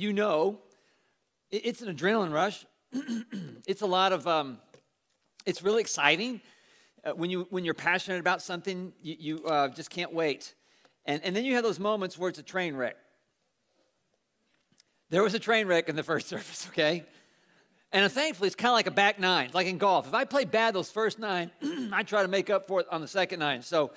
you know it's an adrenaline rush. it's a lot of, um, it's really exciting. Uh, when, you, when you're passionate about something, you, you uh, just can't wait. And, and then you have those moments where it's a train wreck. There was a train wreck in the first service, okay? And thankfully, it's kind of like a back nine, like in golf. If I play bad those first nine, I try to make up for it on the second nine. So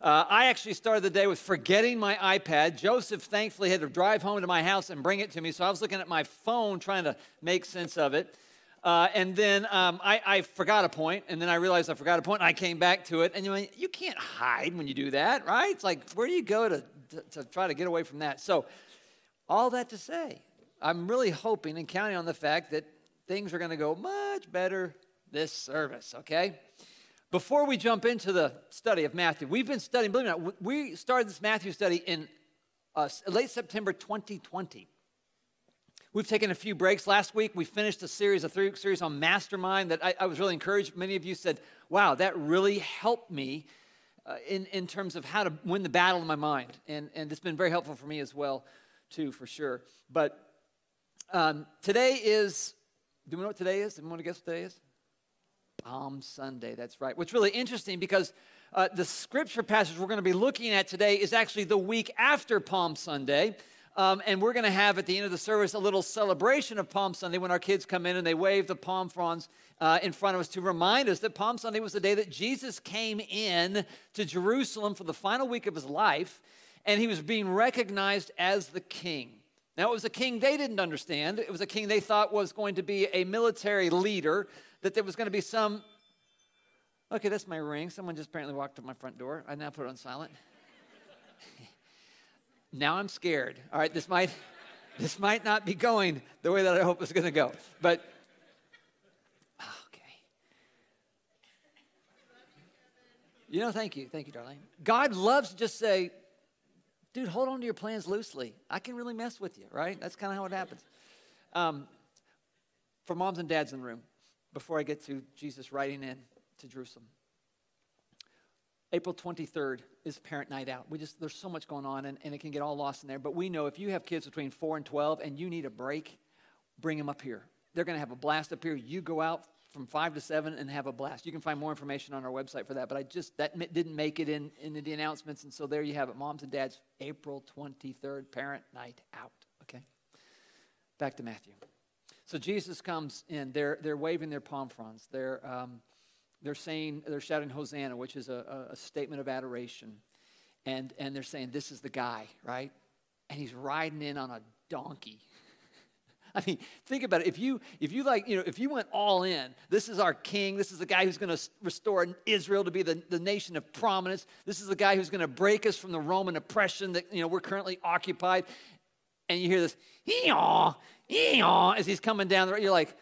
uh, I actually started the day with forgetting my iPad. Joseph thankfully had to drive home to my house and bring it to me. So I was looking at my phone trying to make sense of it. Uh, and then um, I, I, forgot a point, and then I realized I forgot a point, and I came back to it. And you, know, you can't hide when you do that, right? It's like, where do you go to, to, to try to get away from that? So, all that to say, I'm really hoping and counting on the fact that things are going to go much better this service, okay? Before we jump into the study of Matthew, we've been studying, believe it or not, we started this Matthew study in uh, late September 2020. We've taken a few breaks. Last week, we finished a series, a three week series on mastermind that I, I, was really encouraged. Many of you said, wow, that really helped me uh, in, in terms of how to win the battle in my mind. And, and it's been very helpful for me as well, too, for sure. But um, today is, do we know what today is? We want to guess what today is? Palm Sunday, that's right. What's really interesting because uh, the scripture passage we're going to be looking at today is actually the week after Palm Sunday. Um, and we're going to have at the end of the service a little celebration of Palm Sunday when our kids come in and they wave the palm fronds uh, in front of us to remind us that Palm Sunday was the day that Jesus came in to Jerusalem for the final week of his life and he was being recognized as the king. Now, it was a king they didn't understand. It was a king they thought was going to be a military leader that there was going to be some. Okay, that's my ring. Someone just apparently walked to my front door. I now put it on silent. now I'm scared. All right, this might this might not be going the way that I hope it's going to go. But okay. You know, thank you. Thank you, darling. God loves to just say, dude, hold on to your plans loosely. I can really mess with you, right? That's kind of how it happens. Um, for moms and dads in the room, before I get to Jesus riding in to Jerusalem. April 23rd is parent night out. We just there's so much going on and, and it can get all lost in there. But we know if you have kids between four and 12 and you need a break, bring them up here. They're going to have a blast up here. You go out from five to seven and have a blast. You can find more information on our website for that. But I just that didn't make it in in the announcements, and so there you have it. Moms and dads, April 23rd, parent night out. Okay. Back to Matthew. So Jesus comes in. They're, they're waving their palm fronds. They're, um, they're saying, they're shouting Hosanna, which is a, a statement of adoration. And, and they're saying, this is the guy, right? And he's riding in on a donkey. I mean, think about it. If you, if you like, you know, if you went all in, this is our king. This is the guy who's going to restore Israel to be the, the nation of prominence. This is the guy who's going to break us from the Roman oppression that, you know, we're currently occupied. And you hear this, hee-haw, as he's coming down the road. You're like,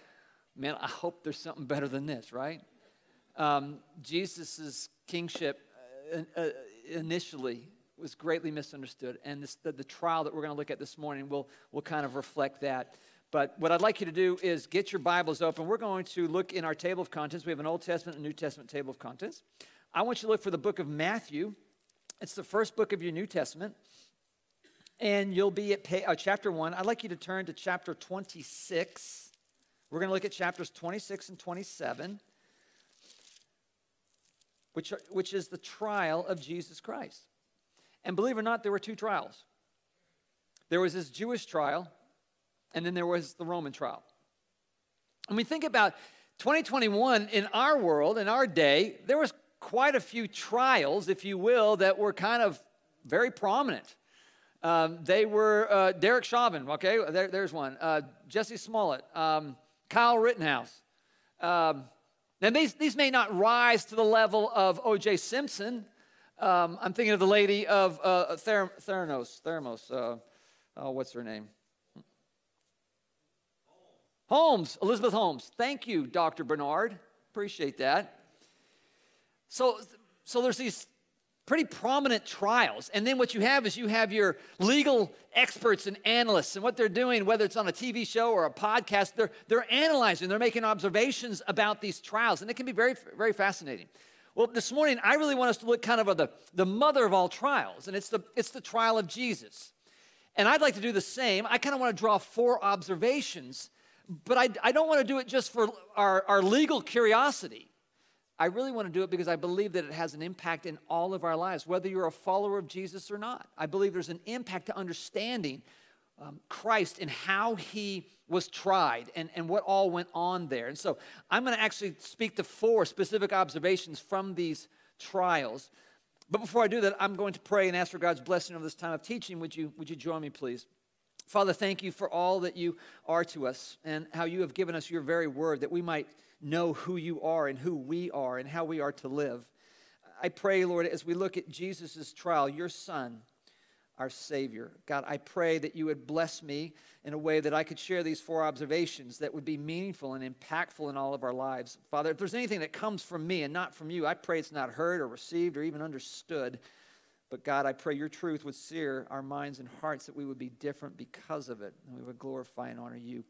man, I hope there's something better than this, right? Um, Jesus' kingship uh, uh, initially was greatly misunderstood. And this, the, the, trial that we're going to look at this morning will, will kind of reflect that. But what I'd like you to do is get your Bibles open. We're going to look in our table of contents. We have an Old Testament and New Testament table of contents. I want you to look for the book of Matthew. It's the first book of your New Testament and you'll be at pay, uh, chapter 1. I'd like you to turn to chapter 26. We're going to look at chapters 26 and 27, which, are, which is the trial of Jesus Christ. And believe it or not, there were two trials there was this Jewish trial, and then there was the Roman trial. And we think about 2021 in our world, in our day, there was quite a few trials, if you will, that were kind of very prominent. Um, they were uh, Derek Chauvin, okay, there, there's one. Uh, Jussie Smollett, um, Kyle Rittenhouse. Um, now, these, these may not rise to the level of O.J. Simpson. Um, I'm thinking of the lady of uh, Ther- Theranos, Thermos. Uh, oh, what's her name? Holmes, Elizabeth Holmes. Thank you, Dr. Bernard. Appreciate that. So, so there's these pretty prominent trials. And then what you have is you have your legal experts and analysts, and what they're doing, whether it's on a TV show or a podcast, they're, they're analyzing, they're making observations about these trials, and it can be very, very fascinating. Well, this morning, I really want us to look kind of at the, the mother of all trials, and it's the, it's the trial of Jesus. And I'd like to do the same. I kind of want to draw four observations, but I, I don't want to do it just for our, our legal curiosity. I really want to do it because I believe that it has an impact in all of our lives, whether you're a follower of Jesus or not. I believe there's an impact to understanding um, Christ and how he was tried and, and what all went on there. And so I'm going to actually speak to four specific observations from these trials. But before I do that, I'm going to pray and ask for God's blessing over this time of teaching. Would you, would you join me, please? Father, thank you for all that you are to us and how you have given us your very word that we might know who you are and who we are and how we are to live. I pray, Lord, as we look at Jesus' trial, your son, our Savior. God, I pray that you would bless me in a way that I could share these four observations that would be meaningful and impactful in all of our lives. Father, if there's anything that comes from me and not from you, I pray it's not heard or received or even understood. But God, I pray your truth would sear our minds and hearts that we would be different because of it and we would glorify and honor you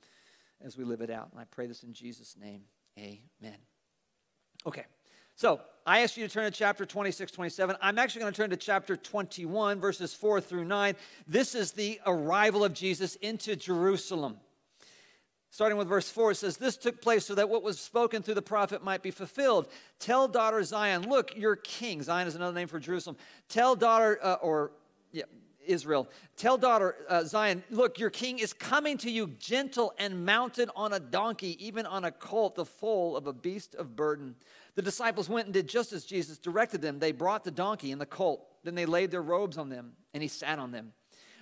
as we live it out. And I pray this in Jesus' name. Amen. Okay, so I asked you to turn to chapter 26, 27. I'm actually going to turn to chapter 21, verses 4 through 9. This is the arrival of Jesus into Jerusalem. Starting with verse 4, it says, This took place so that what was spoken through the prophet might be fulfilled. Tell daughter Zion, look, your king. Zion is another name for Jerusalem. Tell daughter, uh, or, yeah, Israel. Tell daughter uh, Zion, look, your king is coming to you gentle and mounted on a donkey, even on a colt, the foal of a beast of burden. The disciples went and did just as Jesus directed them. They brought the donkey and the colt. Then they laid their robes on them, and he sat on them.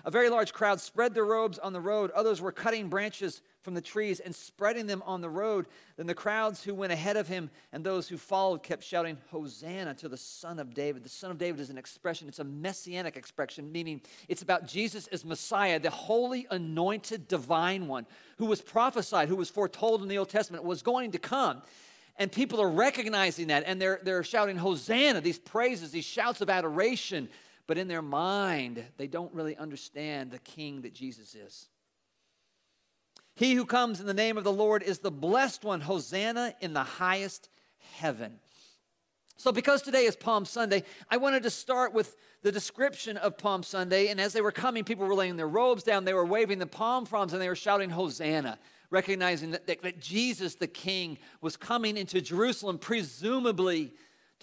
A very large crowd spread their robes on the road. Others were cutting branches from the trees and spreading them on the road. Then the crowds who went ahead of him and those who followed kept shouting, Hosanna to the Son of David. The Son of David is an expression, it's a messianic expression, meaning it's about Jesus as Messiah, the holy, anointed, divine one who was prophesied, who was foretold in the Old Testament, was going to come. And people are recognizing that and they're, they're shouting, Hosanna, these praises, these shouts of adoration but in their mind, they don't really understand the king that Jesus is. He who comes in the name of the Lord is the blessed one. Hosanna in the highest heaven. So, because today is Palm Sunday, I wanted to start with the description of Palm Sunday. And as they were coming, people were laying their robes down, they were waving the palm fronds, and they were shouting, Hosanna, recognizing that, that, that Jesus, the King, was coming into Jerusalem, presumably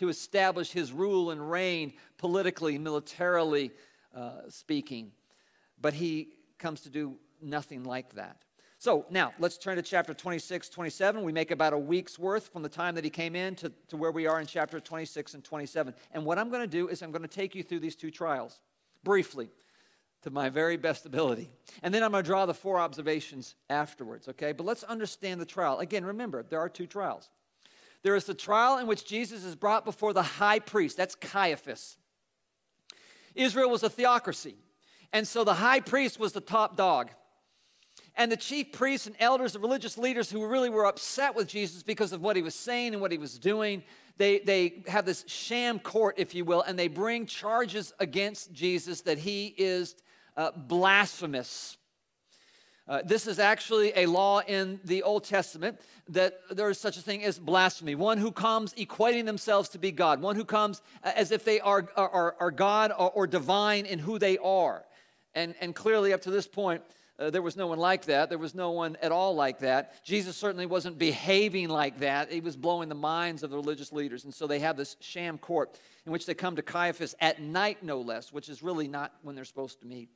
to establish his rule and reign politically, militarily uh, speaking. But he comes to do nothing like that. So now let's turn to chapter 26, 27. We make about a week's worth from the time that he came in to, to where we are in chapter 26 and 27. And what I'm going to do is I'm going to take you through these two trials briefly to my very best ability. And then I'm going to draw the four observations afterwards, okay? But let's understand the trial. Again, remember, there are two trials. There is the trial in which Jesus is brought before the high priest. That's Caiaphas. Israel was a theocracy. And so the high priest was the top dog. And the chief priests and elders, the religious leaders who really were upset with Jesus because of what he was saying and what he was doing, they, they have this sham court, if you will, and they bring charges against Jesus that he is uh, blasphemous. Uh, this is actually a law in the Old Testament that there is such a thing as blasphemy. One who comes equating themselves to be God, one who comes as if they are, are, are God or, or divine in who they are. And, and clearly, up to this point, uh, there was no one like that. There was no one at all like that. Jesus certainly wasn't behaving like that. He was blowing the minds of the religious leaders. And so they have this sham court in which they come to Caiaphas at night, no less, which is really not when they're supposed to meet.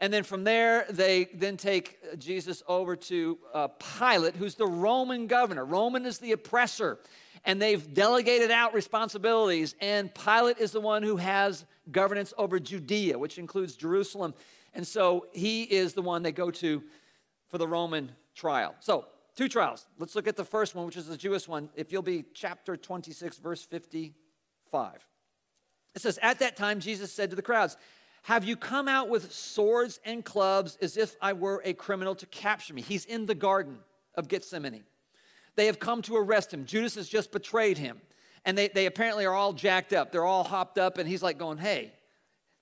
And then from there, they then take Jesus over to uh, Pilate, who's the Roman governor. Roman is the oppressor. And they've delegated out responsibilities. And Pilate is the one who has governance over Judea, which includes Jerusalem. And so he is the one they go to for the Roman trial. So, two trials. Let's look at the first one, which is the Jewish one. If you'll be chapter 26, verse 55. It says, At that time, Jesus said to the crowds, have you come out with swords and clubs as if I were a criminal to capture me? He's in the garden of Gethsemane. They have come to arrest him. Judas has just betrayed him. And they, they apparently are all jacked up. They're all hopped up, and he's like going, Hey,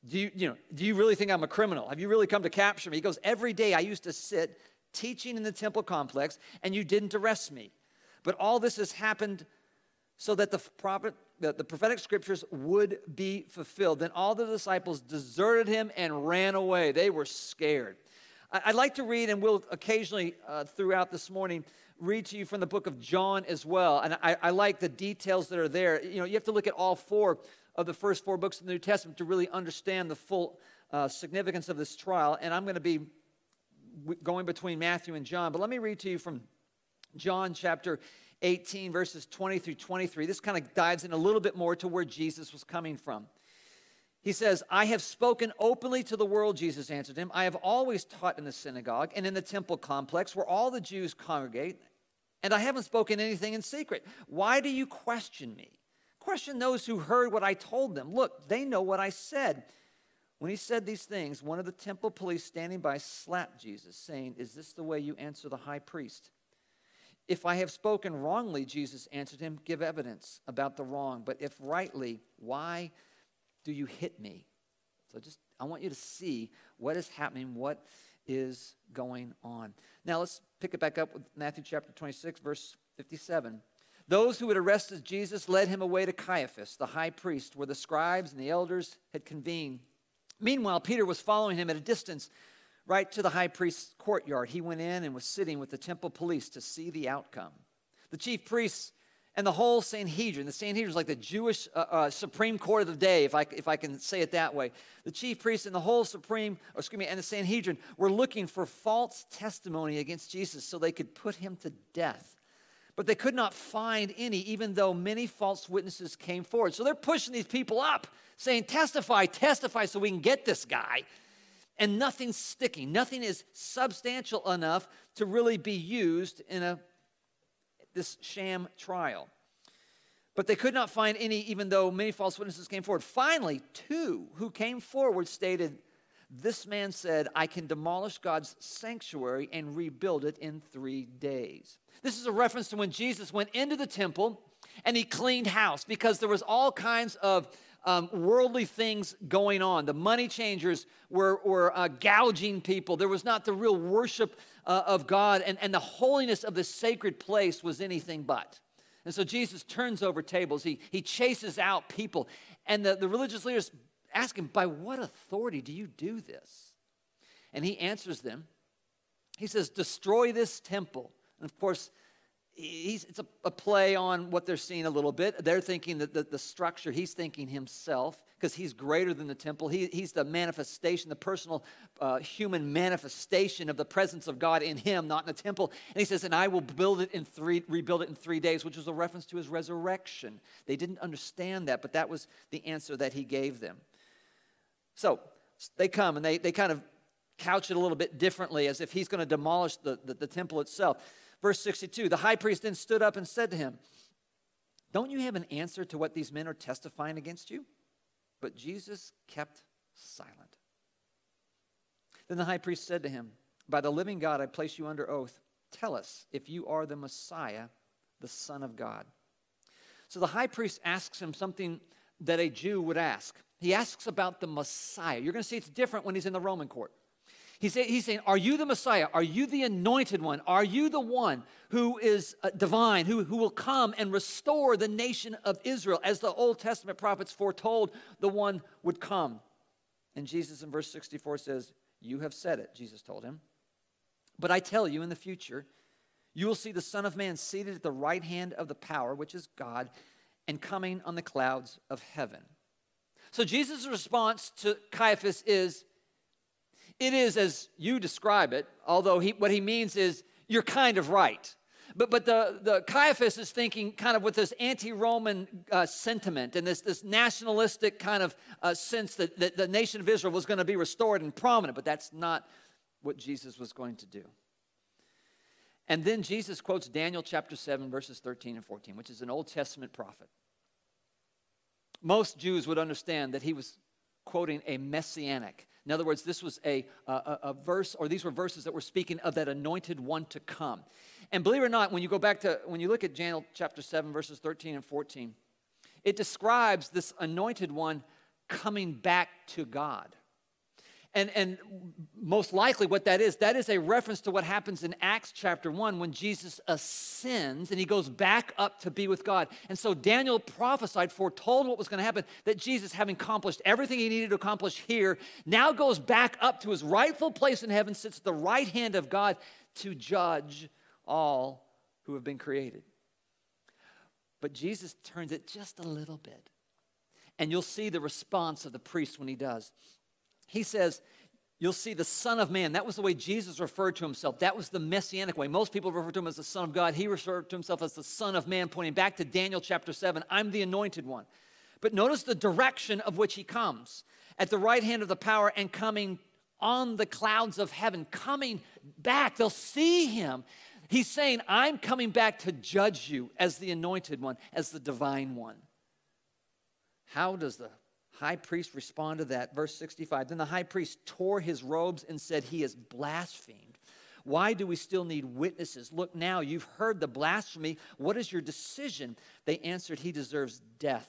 do you, you know, do you really think I'm a criminal? Have you really come to capture me? He goes, Every day I used to sit teaching in the temple complex, and you didn't arrest me. But all this has happened so that the prophet the, the prophetic scriptures would be fulfilled. Then all the disciples deserted him and ran away. They were scared. I, would like to read, and we'll occasionally uh, throughout this morning read to you from the book of John as well. And I, I like the details that are there. You know, you have to look at all four of the first four books of the New Testament to really understand the full uh, significance of this trial. And I'm going to be going between Matthew and John. But let me read to you from John chapter 18, verses 20 through 23. This kind of dives in a little bit more to where Jesus was coming from. He says, I have spoken openly to the world, Jesus answered him. I have always taught in the synagogue and in the temple complex where all the Jews congregate, and I haven't spoken anything in secret. Why do you question me? Question those who heard what I told them. Look, they know what I said. When he said these things, one of the temple police standing by slapped Jesus, saying, Is this the way you answer the high priest? If I have spoken wrongly, Jesus answered him, give evidence about the wrong. But if rightly, why do you hit me? So just, I want you to see what is happening, what is going on. Now let's pick it back up with Matthew chapter 26, verse 57. Those who had arrested Jesus led him away to Caiaphas, the high priest, where the scribes and the elders had convened. Meanwhile, Peter was following him at a distance right to the high priest's courtyard. He went in and was sitting with the temple police to see the outcome. The chief priests and the whole Sanhedrin, the Sanhedrin is like the Jewish uh, uh, Supreme Court of the day, if I, if I can say it that way. The chief priests and the whole Supreme, or excuse me, and the Sanhedrin were looking for false testimony against Jesus so they could put him to death. But they could not find any, even though many false witnesses came forward. So they're pushing these people up, saying, Testify, testify, so we can get this guy and nothing's sticking. Nothing is substantial enough to really be used in a, this sham trial. But they could not find any, even though many false witnesses came forward. Finally, two who came forward stated, This man said, I can demolish God's sanctuary and rebuild it in three days. This is a reference to when Jesus went into the temple and he cleaned house because there was all kinds of um, worldly things going on. The money changers were, were uh, gouging people. There was not the real worship uh, of God, and, and the holiness of the sacred place was anything but. And so Jesus turns over tables, he, he chases out people, and the, the religious leaders ask him, By what authority do you do this? And he answers them. He says, Destroy this temple. And of course, he's, it's a, a, play on what they're seeing a little bit. They're thinking that the, the structure, he's thinking himself, because he's greater than the temple. He, he's the manifestation, the personal uh, human manifestation of the presence of God in him, not in the temple. And he says, and I will build it in three, rebuild it in three days, which was a reference to his resurrection. They didn't understand that, but that was the answer that he gave them. So they come and they, they kind of couch it a little bit differently as if he's going to demolish the, the, the temple itself. Verse 62 The high priest then stood up and said to him, Don't you have an answer to what these men are testifying against you? But Jesus kept silent. Then the high priest said to him, By the living God, I place you under oath. Tell us if you are the Messiah, the Son of God. So the high priest asks him something that a Jew would ask. He asks about the Messiah. You're going to see it's different when he's in the Roman court. He's, he's saying, Are you the Messiah? Are you the anointed one? Are you the one who is uh, divine, who, who will come and restore the nation of Israel? As the Old Testament prophets foretold, the one would come. And Jesus in verse 64 says, You have said it, Jesus told him. But I tell you, in the future, you will see the Son of Man seated at the right hand of the power, which is God, and coming on the clouds of heaven. So Jesus' response to Caiaphas is, it is as you describe it, although he, what he means is you're kind of right. But, but the, the Caiaphas is thinking kind of with this anti-Roman uh, sentiment and this, this nationalistic kind of uh, sense that, that the nation of Israel was going to be restored and prominent, but that's not what Jesus was going to do. And then Jesus quotes Daniel chapter 7, verses 13 and 14, which is an Old Testament prophet. Most Jews would understand that he was quoting a messianic, in other words, this was a, a, a, verse, or these were verses that were speaking of that anointed one to come. And believe it or not, when you go back to, when you look at Daniel chapter 7, verses 13 and 14, it describes this anointed one coming back to God. And, and most likely, what that is, that is a reference to what happens in Acts chapter 1 when Jesus ascends and he goes back up to be with God. And so Daniel prophesied, foretold what was going to happen, that Jesus, having accomplished everything he needed to accomplish here, now goes back up to his rightful place in heaven, sits at the right hand of God to judge all who have been created. But Jesus turns it just a little bit. And you'll see the response of the priest when he does. He says, You'll see the Son of Man. That was the way Jesus referred to himself. That was the messianic way. Most people refer to him as the Son of God. He referred to himself as the Son of Man, pointing back to Daniel chapter 7. I'm the anointed one. But notice the direction of which he comes at the right hand of the power and coming on the clouds of heaven, coming back. They'll see him. He's saying, I'm coming back to judge you as the anointed one, as the divine one. How does the high priest respond to that. Verse 65 Then the high priest tore his robes and said, He has blasphemed. Why do we still need witnesses? Look now, you've heard the blasphemy. What is your decision? They answered, He deserves death.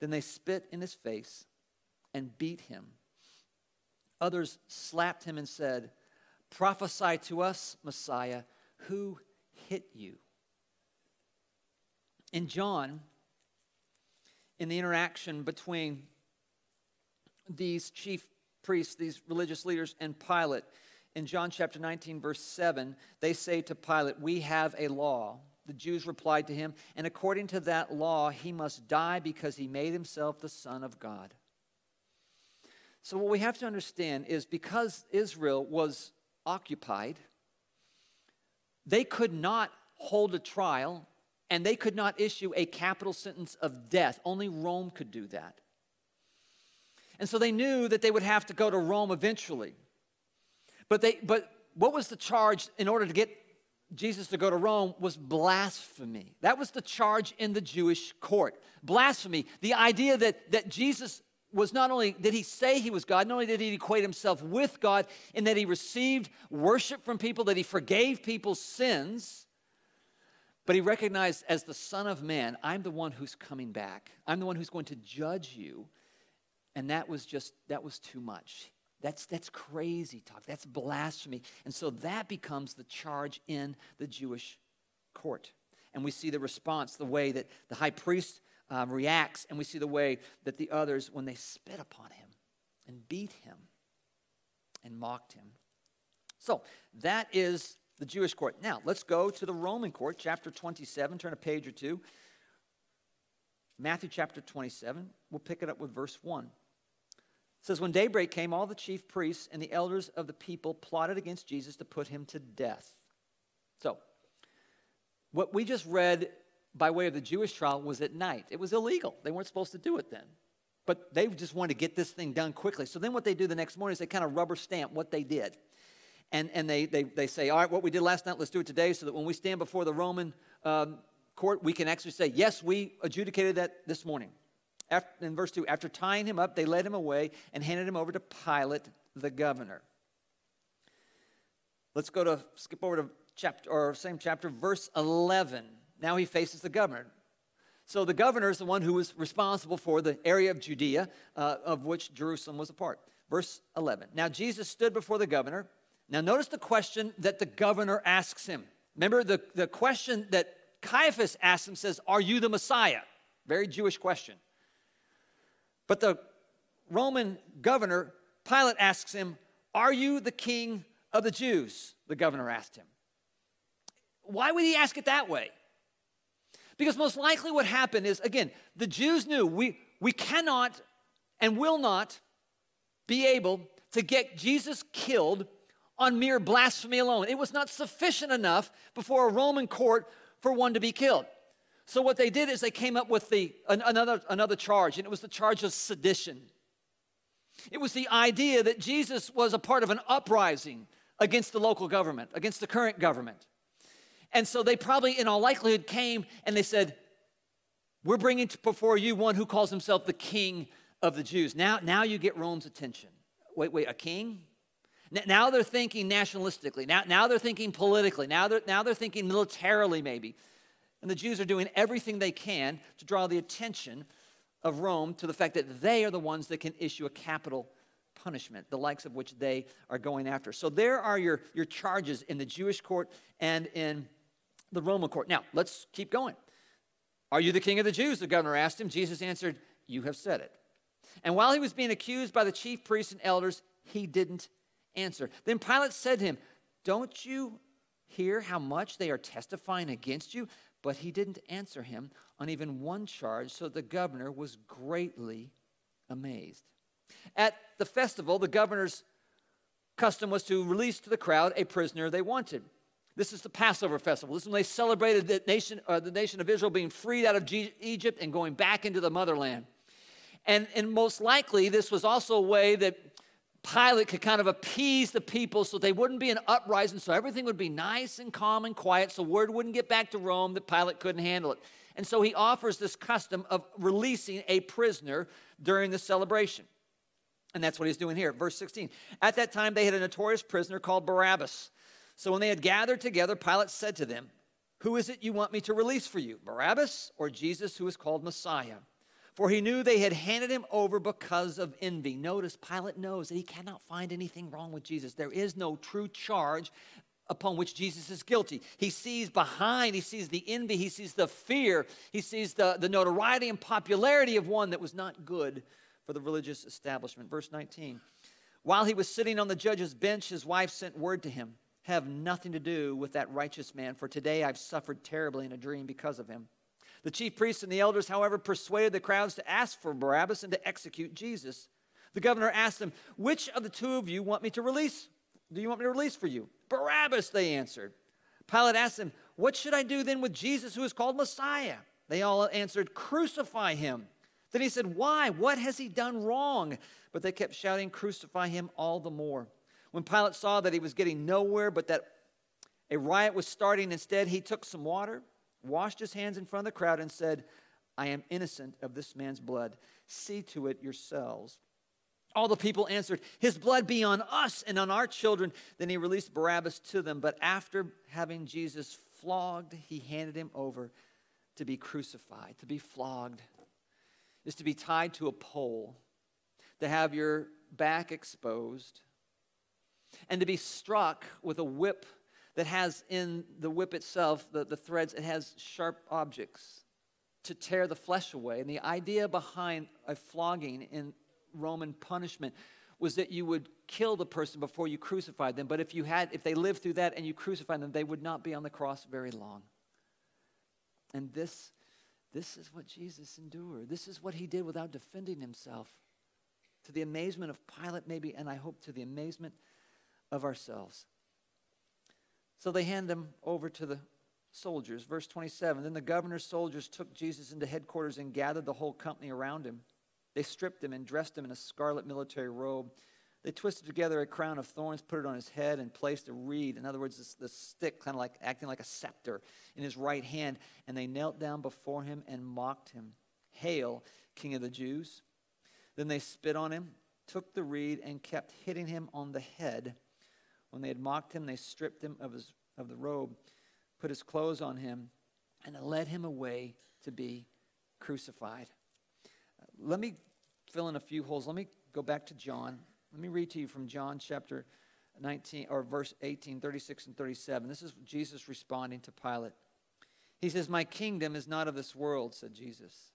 Then they spit in his face and beat him. Others slapped him and said, Prophesy to us, Messiah, who hit you? In John, in the interaction between these chief priests, these religious leaders, and Pilate. In John chapter 19, verse 7, they say to Pilate, We have a law. The Jews replied to him, And according to that law, he must die because he made himself the Son of God. So, what we have to understand is because Israel was occupied, they could not hold a trial and they could not issue a capital sentence of death. Only Rome could do that. And so they knew that they would have to go to Rome eventually. But, they, but what was the charge in order to get Jesus to go to Rome was blasphemy. That was the charge in the Jewish court. Blasphemy. The idea that, that Jesus was not only did he say he was God, not only did he equate himself with God in that he received worship from people, that he forgave people's sins, but he recognized as the Son of Man, I'm the one who's coming back. I'm the one who's going to judge you. And that was just, that was too much. That's, that's crazy talk. That's blasphemy. And so that becomes the charge in the Jewish court. And we see the response, the way that the high priest um, reacts, and we see the way that the others, when they spit upon him and beat him and mocked him. So that is the Jewish court. Now, let's go to the Roman court, chapter 27. Turn a page or two. Matthew chapter 27. We'll pick it up with verse 1. It says, When daybreak came, all the chief priests and the elders of the people plotted against Jesus to put him to death. So, what we just read by way of the Jewish trial was at night. It was illegal. They weren't supposed to do it then. But they just wanted to get this thing done quickly. So then what they do the next morning is they kind of rubber stamp what they did and, and they, they, they say, all right, what we did last night, let's do it today so that when we stand before the Roman um, court, we can actually say, yes, we adjudicated that this morning. After, in verse 2, after tying him up, they led him away and handed him over to Pilate, the governor. Let's go to, skip over to chapter, or same chapter, verse 11. Now he faces the governor. So the governor is the one who was responsible for the area of Judea, uh, of which Jerusalem was a part. Verse 11. Now Jesus stood before the governor now, notice the question that the governor asks him. Remember, the, the question that Caiaphas asks him says, Are you the Messiah? Very Jewish question. But the Roman governor, Pilate, asks him, Are you the king of the Jews? The governor asked him. Why would he ask it that way? Because most likely what happened is, again, the Jews knew we, we cannot and will not be able to get Jesus killed on mere blasphemy alone. It was not sufficient enough before a Roman court for one to be killed. So what they did is they came up with the, another, another charge, and it was the charge of sedition. It was the idea that Jesus was a part of an uprising against the local government, against the current government. And so they probably, in all likelihood, came and they said, We're bringing before you one who calls himself the king of the Jews. Now, now you get Rome's attention. Wait, wait, a king? Now they're thinking nationalistically. Now, now they're thinking politically. Now they're, now they're thinking militarily, maybe. And the Jews are doing everything they can to draw the attention of Rome to the fact that they are the ones that can issue a capital punishment, the likes of which they are going after. So there are your, your charges in the Jewish court and in the Roman court. Now, let's keep going. Are you the king of the Jews? The governor asked him. Jesus answered, You have said it. And while he was being accused by the chief priests and elders, he didn't answer. Then Pilate said to him, Don't you hear how much they are testifying against you? But he didn't answer him on even one charge, so the governor was greatly amazed. At the festival, the governor's custom was to release to the crowd a prisoner they wanted. This is the Passover festival. This is when they celebrated the nation, uh, the nation of Israel being freed out of G- Egypt and going back into the motherland. And, and most likely, this was also a way that Pilate could kind of appease the people so they wouldn't be an uprising, so everything would be nice and calm and quiet, so word wouldn't get back to Rome that Pilate couldn't handle it. And so he offers this custom of releasing a prisoner during the celebration. And that's what he's doing here. Verse 16. At that time, they had a notorious prisoner called Barabbas. So when they had gathered together, Pilate said to them, Who is it you want me to release for you, Barabbas or Jesus, who is called Messiah? For he knew they had handed him over because of envy. Notice Pilate knows that he cannot find anything wrong with Jesus. There is no true charge upon which Jesus is guilty. He sees behind, he sees the envy, he sees the fear, he sees the, the notoriety and popularity of one that was not good for the religious establishment. Verse 19 While he was sitting on the judge's bench, his wife sent word to him Have nothing to do with that righteous man, for today I've suffered terribly in a dream because of him. The chief priests and the elders, however, persuaded the crowds to ask for Barabbas and to execute Jesus. The governor asked them, Which of the two of you want me to release? Do you want me to release for you? Barabbas, they answered. Pilate asked them, What should I do then with Jesus who is called Messiah? They all answered, Crucify him. Then he said, Why? What has he done wrong? But they kept shouting, Crucify him all the more. When Pilate saw that he was getting nowhere, but that a riot was starting instead, he took some water, washed his hands in front of the crowd, and said, I am innocent of this man's blood. See to it yourselves. All the people answered, His blood be on us and on our children. Then he released Barabbas to them. But after having Jesus flogged, he handed him over to be crucified, to be flogged is to be tied to a pole, to have your back exposed, and to be struck with a whip that has in the whip itself, the, the threads, it has sharp objects to tear the flesh away. And the idea behind a flogging in Roman punishment was that you would kill the person before you crucified them. But if you had, if they lived through that and you crucified them, they would not be on the cross very long. And this this is what Jesus endured. This is what he did without defending himself. To the amazement of Pilate, maybe, and I hope to the amazement of ourselves. So they hand him over to the soldiers. Verse 27 Then the governor's soldiers took Jesus into headquarters and gathered the whole company around him. They stripped him and dressed him in a scarlet military robe they twisted together a crown of thorns, put it on his head, and placed a reed, in other words, this stick, kind of like acting like a scepter, in his right hand. And they knelt down before him and mocked him. Hail, King of the Jews. Then they spit on him, took the reed, and kept hitting him on the head. When they had mocked him, they stripped him of, his, of the robe, put his clothes on him, and led him away to be crucified. Uh, let me fill in a few holes. Let me go back to John. Let me read to you from John chapter 19 or verse 18, 36 and 37. This is Jesus responding to Pilate. He says, My kingdom is not of this world, said Jesus.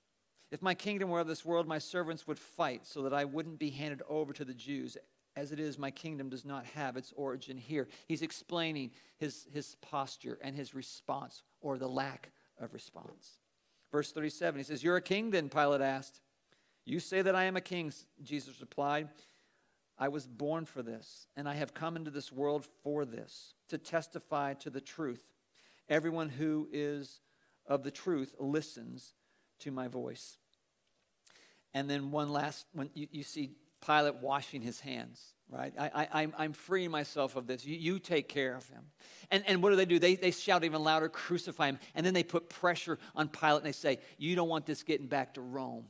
If my kingdom were of this world, my servants would fight so that I wouldn't be handed over to the Jews. As it is, my kingdom does not have its origin here. He's explaining his, his posture and his response or the lack of response. Verse 37, he says, You're a king then, Pilate asked. You say that I am a king, Jesus replied. I was born for this, and I have come into this world for this, to testify to the truth. Everyone who is of the truth listens to my voice. And then one last, when you, you see Pilate washing his hands, right? I, I'm, I'm freeing myself of this. You, you take care of him. And, and what do they do? They, they shout even louder, crucify him. And then they put pressure on Pilate and they say, You don't want this getting back to Rome.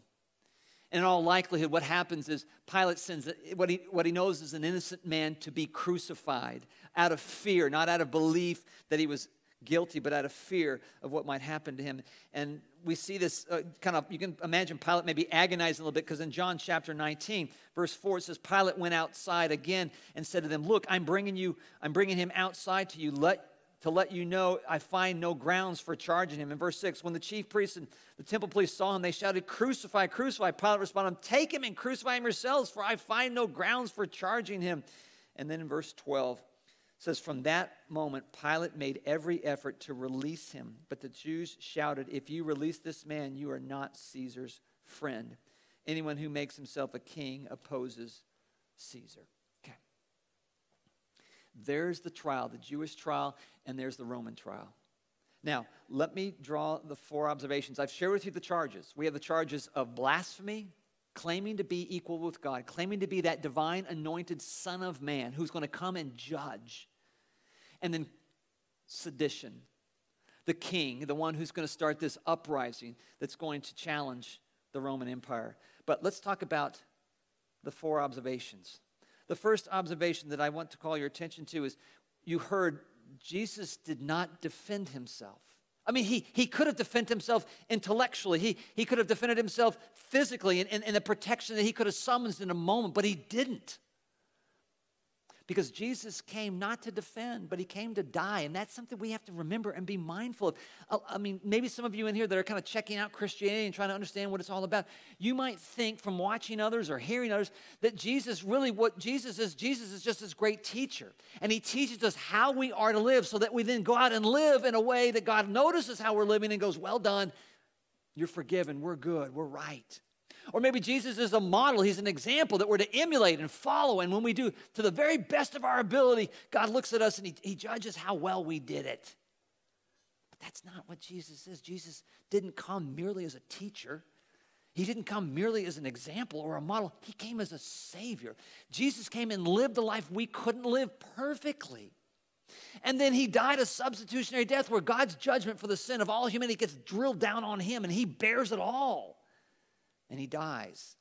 And in all likelihood, what happens is Pilate sends what he, what he knows is an innocent man to be crucified out of fear, not out of belief that he was guilty, but out of fear of what might happen to him. And we see this uh, kind of, you can imagine Pilate maybe agonizing a little bit because in John chapter 19, verse 4, it says, Pilate went outside again and said to them, Look, I'm bringing you, I'm bringing him outside to you. Let to let you know I find no grounds for charging him. In verse 6, when the chief priests and the temple police saw him, they shouted, Crucify, crucify. Pilate responded, Take him and crucify him yourselves, for I find no grounds for charging him. And then in verse 12, says, From that moment, Pilate made every effort to release him. But the Jews shouted, If you release this man, you are not Caesar's friend. Anyone who makes himself a king opposes Caesar. Okay. There's the trial, the Jewish trial, and there's the Roman trial. Now, let me draw the four observations. I've shared with you the charges. We have the charges of blasphemy, claiming to be equal with God, claiming to be that divine anointed Son of Man who's going to come and judge. And then sedition, the king, the one who's going to start this uprising that's going to challenge the Roman Empire. But let's talk about the four observations. The first observation that I want to call your attention to is you heard Jesus did not defend himself. I mean, he, he could have defended himself intellectually. He, he could have defended himself physically in, in the protection that he could have summoned in a moment, but he didn't. Because Jesus came not to defend, but he came to die. And that's something we have to remember and be mindful of. Uh, I mean, maybe some of you in here that are kind of checking out Christianity and trying to understand what it's all about, you might think from watching others or hearing others that Jesus really, what Jesus is, Jesus is just this great teacher. And he teaches us how we are to live so that we then go out and live in a way that God notices how we're living and goes, Well done, you're forgiven, we're good, we're right. Or maybe Jesus is a model, he's an example that we're to emulate and follow. And when we do to the very best of our ability, God looks at us and he, he judges how well we did it. But that's not what Jesus is. Jesus didn't come merely as a teacher. He didn't come merely as an example or a model. He came as a savior. Jesus came and lived the life we couldn't live perfectly. And then he died a substitutionary death where God's judgment for the sin of all humanity gets drilled down on him and he bears it all and he dies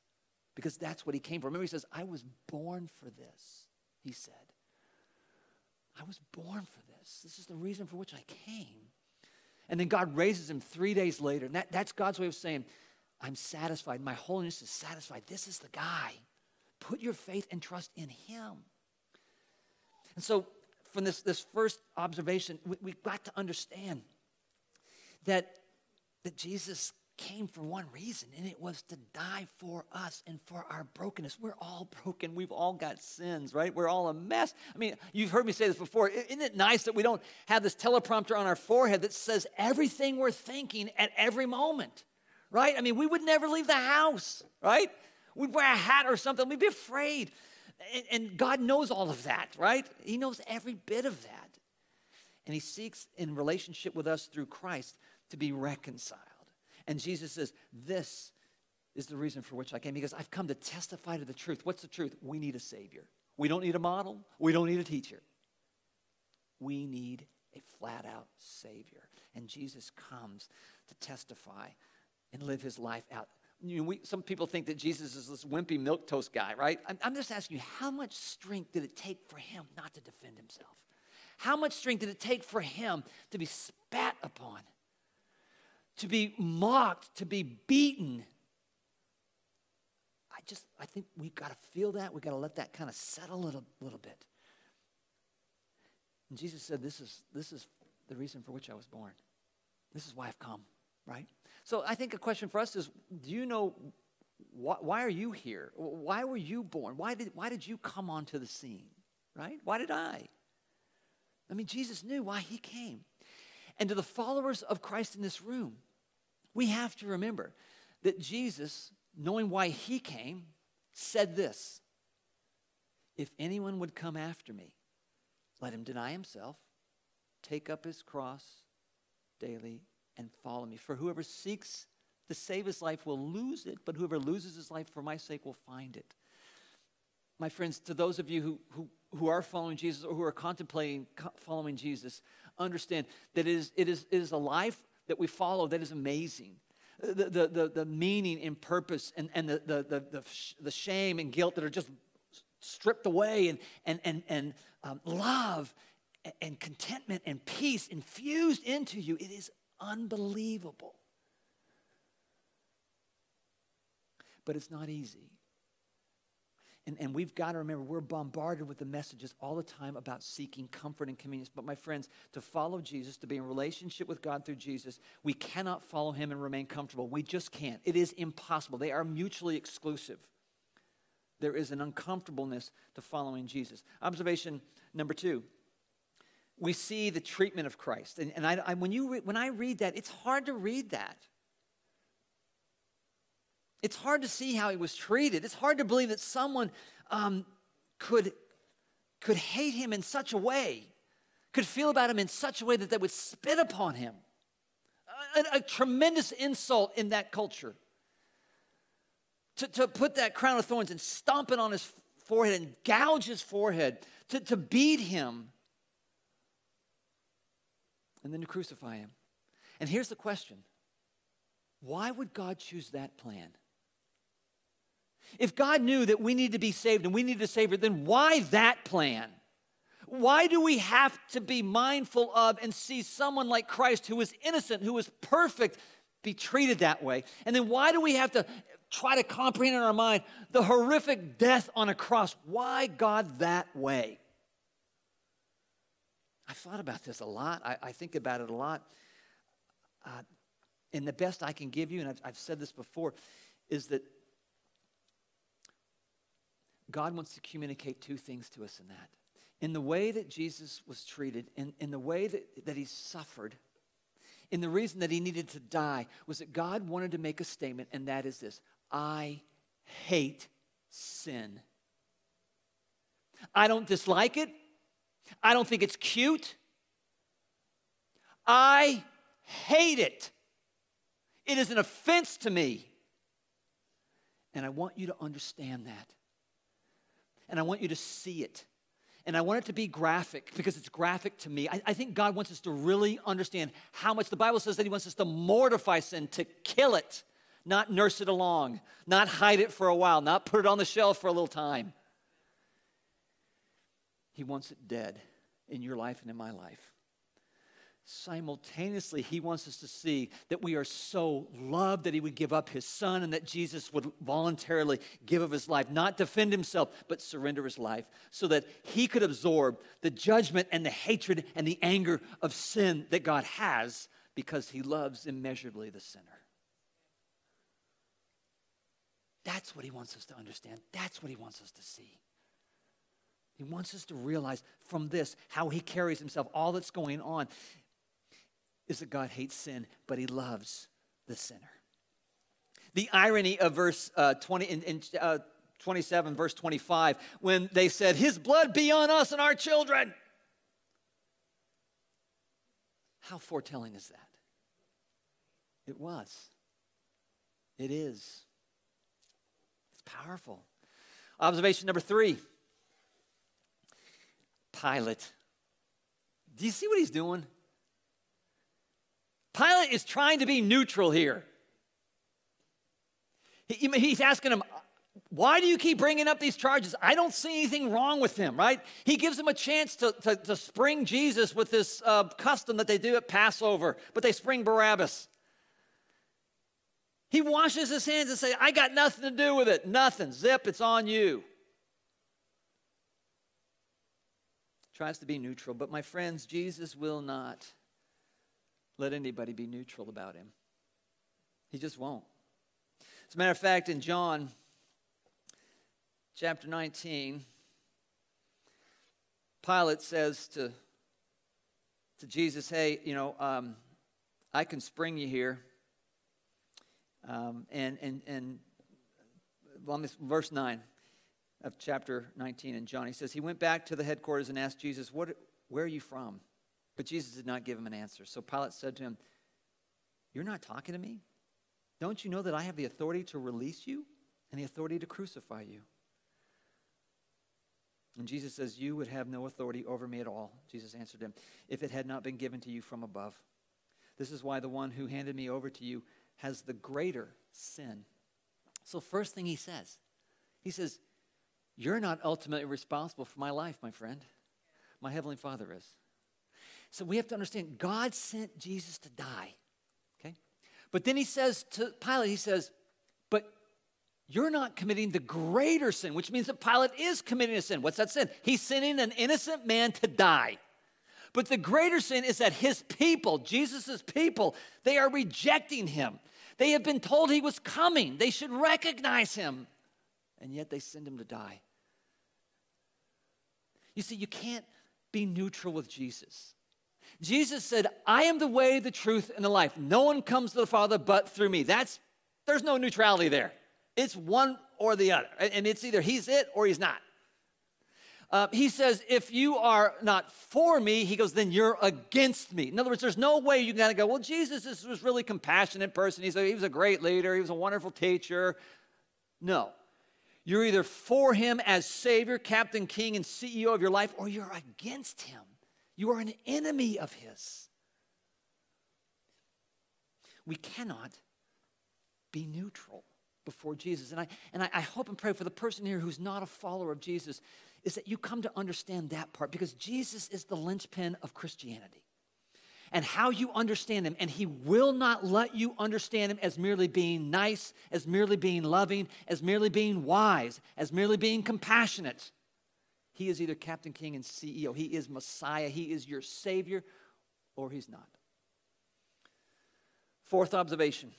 because that's what he came for. Remember, he says, I was born for this, he said. I was born for this. This is the reason for which I came. And then God raises him three days later. And that, that's God's way of saying, I'm satisfied. My holiness is satisfied. This is the guy. Put your faith and trust in him. And so, from this, this first observation, we, we've got to understand that, that Jesus came for one reason, and it was to die for us and for our brokenness. We're all broken. We've all got sins, right? We're all a mess. I mean, you've heard me say this before. Isn't it nice that we don't have this teleprompter on our forehead that says everything we're thinking at every moment, right? I mean, we would never leave the house, right? We'd wear a hat or something. We'd be afraid. And, God knows all of that, right? He knows every bit of that. And He seeks in relationship with us through Christ to be reconciled. And Jesus says, This is the reason for which I came, because I've come to testify to the truth. What's the truth? We need a Savior. We don't need a model, we don't need a teacher. We need a flat out Savior. And Jesus comes to testify and live his life out. You know, we, some people think that Jesus is this wimpy milquetoast guy, right? I'm, I'm just asking you, how much strength did it take for him not to defend himself? How much strength did it take for him to be spat upon? To be mocked, to be beaten. I just, I think we've got to feel that. We've got to let that kind of settle a little, little bit. And Jesus said, this is, this is the reason for which I was born. This is why I've come, right? So I think a question for us is do you know why, why are you here? Why were you born? Why did, why did you come onto the scene, right? Why did I? I mean, Jesus knew why he came. And to the followers of Christ in this room, we have to remember that Jesus, knowing why he came, said this If anyone would come after me, let him deny himself, take up his cross daily, and follow me. For whoever seeks to save his life will lose it, but whoever loses his life for my sake will find it. My friends, to those of you who, who, who are following Jesus or who are contemplating following Jesus, understand that it is, it is, it is a life that we follow that is amazing. The, the, the, the meaning and purpose and, and the, the, the, the, the shame and guilt that are just stripped away and, and, and, and um, love and contentment and peace infused into you. It is unbelievable. But it's not easy. And, and we've got to remember, we're bombarded with the messages all the time about seeking comfort and convenience. But my friends, to follow Jesus, to be in relationship with God through Jesus, we cannot follow him and remain comfortable. We just can't. It is impossible. They are mutually exclusive. There is an uncomfortableness to following Jesus. Observation number two we see the treatment of Christ. And, and I, I, when, you re, when I read that, it's hard to read that. It's hard to see how he was treated. It's hard to believe that someone um, could, could hate him in such a way, could feel about him in such a way that they would spit upon him. A, a tremendous insult in that culture. To, to put that crown of thorns and stomp it on his forehead and gouge his forehead, to, to beat him, and then to crucify him. And here's the question why would God choose that plan? If God knew that we need to be saved and we need a Savior, then why that plan? Why do we have to be mindful of and see someone like Christ who is innocent, who is perfect, be treated that way? And then why do we have to try to comprehend in our mind the horrific death on a cross? Why God that way? I thought about this a lot. I, I think about it a lot. Uh, and the best I can give you, and I've, I've said this before, is that God wants to communicate two things to us in that. In the way that Jesus was treated, in, in the way that, that he suffered, in the reason that he needed to die, was that God wanted to make a statement, and that is this I hate sin. I don't dislike it. I don't think it's cute. I hate it. It is an offense to me. And I want you to understand that and I want you to see it. And I want it to be graphic because it's graphic to me. I, I, think God wants us to really understand how much the Bible says that He wants us to mortify sin, to kill it, not nurse it along, not hide it for a while, not put it on the shelf for a little time. He wants it dead in your life and in my life simultaneously, he wants us to see that we are so loved that he would give up his son and that Jesus would voluntarily give of his life, not defend himself, but surrender his life, so that he could absorb the judgment and the hatred and the anger of sin that God has because he loves immeasurably the sinner. That's what he wants us to understand. That's what he wants us to see. He wants us to realize from this how he carries himself, all that's going on is that God hates sin, but he loves the sinner. The irony of verse uh, 20 in, in uh, 27, verse 25, when they said, His blood be on us and our children. How foretelling is that? It was. It is. It's powerful. Observation number three Pilate. Do you see what he's doing? Pilate is trying to be neutral here. He, he's asking him, why do you keep bringing up these charges? I don't see anything wrong with him, right? He gives him a chance to, to, to spring Jesus with this uh, custom that they do at Passover, but they spring Barabbas. He washes his hands and says, I got nothing to do with it. Nothing. Zip, it's on you. Tries to be neutral, but my friends, Jesus will not let anybody be neutral about him. He just won't. As a matter of fact, in John chapter 19, Pilate says to, to Jesus, Hey, you know, um, I can spring you here. Um, and, and, and well, verse 9 of chapter 19 in John, he says, He went back to the headquarters and asked Jesus, what, Where are you from? But Jesus did not give him an answer. So Pilate said to him, You're not talking to me? Don't you know that I have the authority to release you and the authority to crucify you? And Jesus says, You would have no authority over me at all. Jesus answered him, If it had not been given to you from above. This is why the one who handed me over to you has the greater sin. So, first thing he says, he says, You're not ultimately responsible for my life, my friend. My Heavenly Father is. So we have to understand God sent Jesus to die. Okay? But then he says to Pilate, he says, But you're not committing the greater sin, which means that Pilate is committing a sin. What's that sin? He's sending an innocent man to die. But the greater sin is that his people, Jesus' people, they are rejecting him. They have been told he was coming, they should recognize him, and yet they send him to die. You see, you can't be neutral with Jesus. Jesus said, I am the way, the truth, and the life. No one comes to the Father but through me. That's there's no neutrality there. It's one or the other. And it's either he's it or he's not. Uh, he says, if you are not for me, he goes, then you're against me. In other words, there's no way you of go, well, Jesus this was really compassionate person. He's a, he was a great leader. He was a wonderful teacher. No. You're either for him as Savior, Captain, King, and CEO of your life, or you're against him. You are an enemy of his. We cannot be neutral before Jesus. And I, and I, hope and pray for the person here who's not a follower of Jesus is that you come to understand that part because Jesus is the linchpin of Christianity and how you understand him. And he will not let you understand him as merely being nice, as merely being loving, as merely being wise, as merely being compassionate. He is either Captain King and CEO, he is Messiah, he is your Savior, or he's not. Fourth observation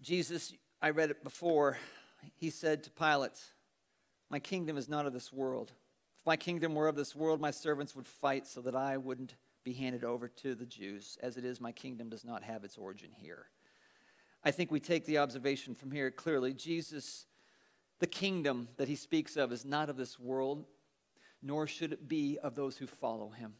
Jesus, I read it before, he said to Pilate, my kingdom is not of this world. If my kingdom were of this world, my servants would fight so that I wouldn't be handed over to the Jews. As it is, my kingdom does not have its origin here. I think we take the observation from here clearly. Jesus, the kingdom that he speaks of, is not of this world, nor should it be of those who follow him.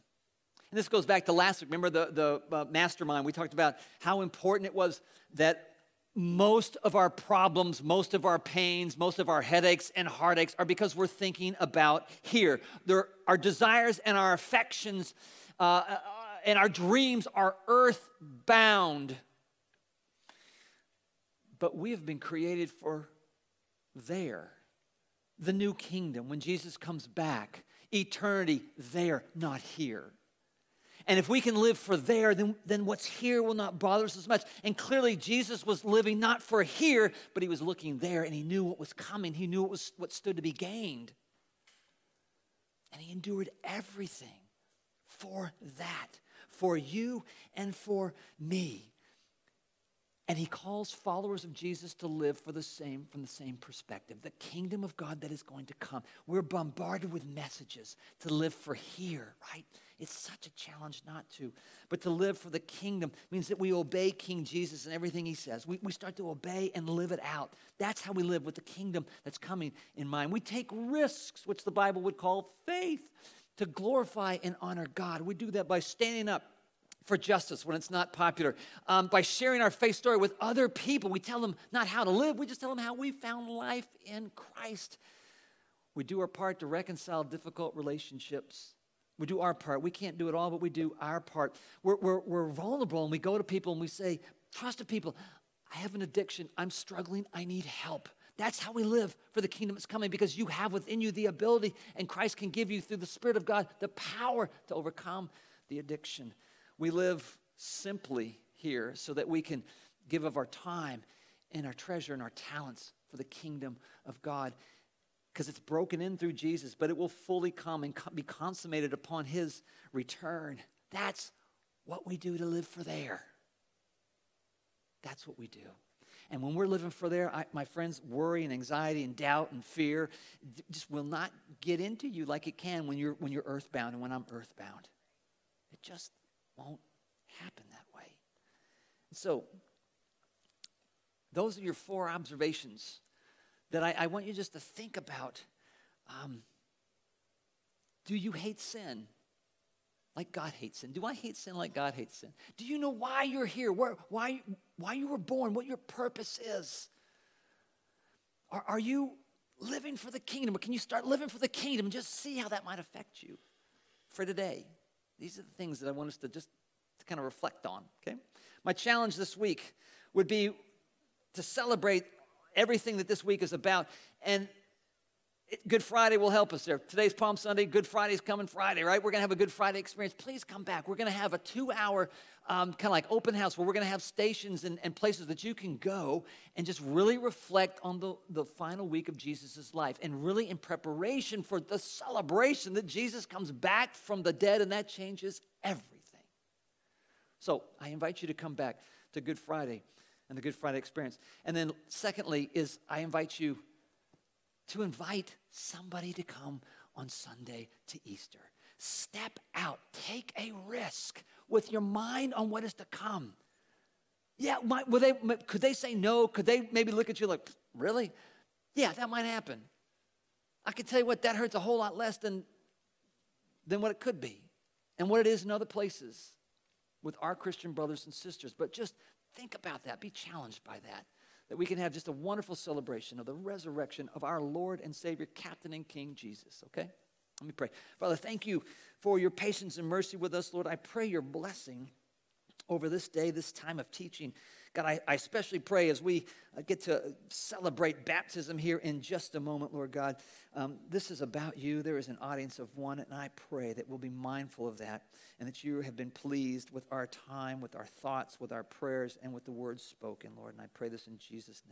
And this goes back to last week. Remember the, the uh, mastermind? We talked about how important it was that most of our problems, most of our pains, most of our headaches and heartaches are because we're thinking about here. There, our desires and our affections uh, uh, and our dreams are earthbound. But we have been created for there, the new kingdom, when Jesus comes back, eternity there, not here. And if we can live for there, then, then what's here will not bother us as much. And clearly, Jesus was living not for here, but he was looking there and he knew what was coming. He knew what, was, what stood to be gained. And he endured everything for that, for you and for me. And he calls followers of Jesus to live for the same from the same perspective. The kingdom of God that is going to come. We're bombarded with messages to live for here, right? It's such a challenge not to. But to live for the kingdom means that we obey King Jesus and everything he says. We, we start to obey and live it out. That's how we live with the kingdom that's coming in mind. We take risks, which the Bible would call faith, to glorify and honor God. We do that by standing up for justice when it's not popular. Um, by sharing our faith story with other people, we tell them not how to live, we just tell them how we found life in Christ. We do our part to reconcile difficult relationships. We do our part. We can't do it all, but we do our part. We're, we're, we're vulnerable and we go to people and we say, Trusted people, I have an addiction. I'm struggling. I need help. That's how we live for the kingdom that's coming because you have within you the ability, and Christ can give you through the Spirit of God the power to overcome the addiction. We live simply here so that we can give of our time and our treasure and our talents for the kingdom of God because it's broken in through Jesus, but it will fully come and be consummated upon his return. That's what we do to live for there. That's what we do. And when we're living for there, I, my friends, worry and anxiety and doubt and fear just will not get into you like it can when you're, when you're earthbound and when I'm earthbound. It just won't happen that way. So, those are your four observations that I, I want you just to think about. Um, do you hate sin? like God hates sin? Do I hate sin like God hates sin? Do you know why you're here? Where, why, why you were born? What your purpose is? Are, are you living for the kingdom? Or can you start living for the kingdom and just see how that might affect you for today? These are the things that I want us to just to kind of reflect on, okay? My challenge this week would be to celebrate everything that this week is about. And Good Friday will help us there. Today's Palm Sunday. Good Friday's coming Friday, right? We're going to have a Good Friday experience. Please come back. We're going to have a two hour um, kind of like open house where we're going to have stations and, and, places that you can go and just really reflect on the, the final week of Jesus' life and really in preparation for the celebration that Jesus comes back from the dead and that changes everything. So I invite you to come back to Good Friday and the Good Friday experience. And then, secondly, is I invite you to invite somebody to come on Sunday to Easter. Step out, take a risk with your mind on what is to come. Yeah, might, they, could they say no? Could they maybe look at you like, really? Yeah, that might happen. I can tell you what, that hurts a whole lot less than, than what it could be and what it is in other places with our Christian brothers and sisters. But just think about that, be challenged by that that we can have just a wonderful celebration of the resurrection of our Lord and Savior, Captain and King Jesus, okay? Let me pray. Father, thank you for your patience and mercy with us, Lord. I pray your blessing over this day, this time of teaching. God, I, I especially pray as we uh, get to celebrate baptism here in just a moment, Lord God. Um, this is about you. There is an audience of one, and I pray that we'll be mindful of that and that you have been pleased with our time, with our thoughts, with our prayers, and with the words spoken, Lord. And I pray this in Jesus' name.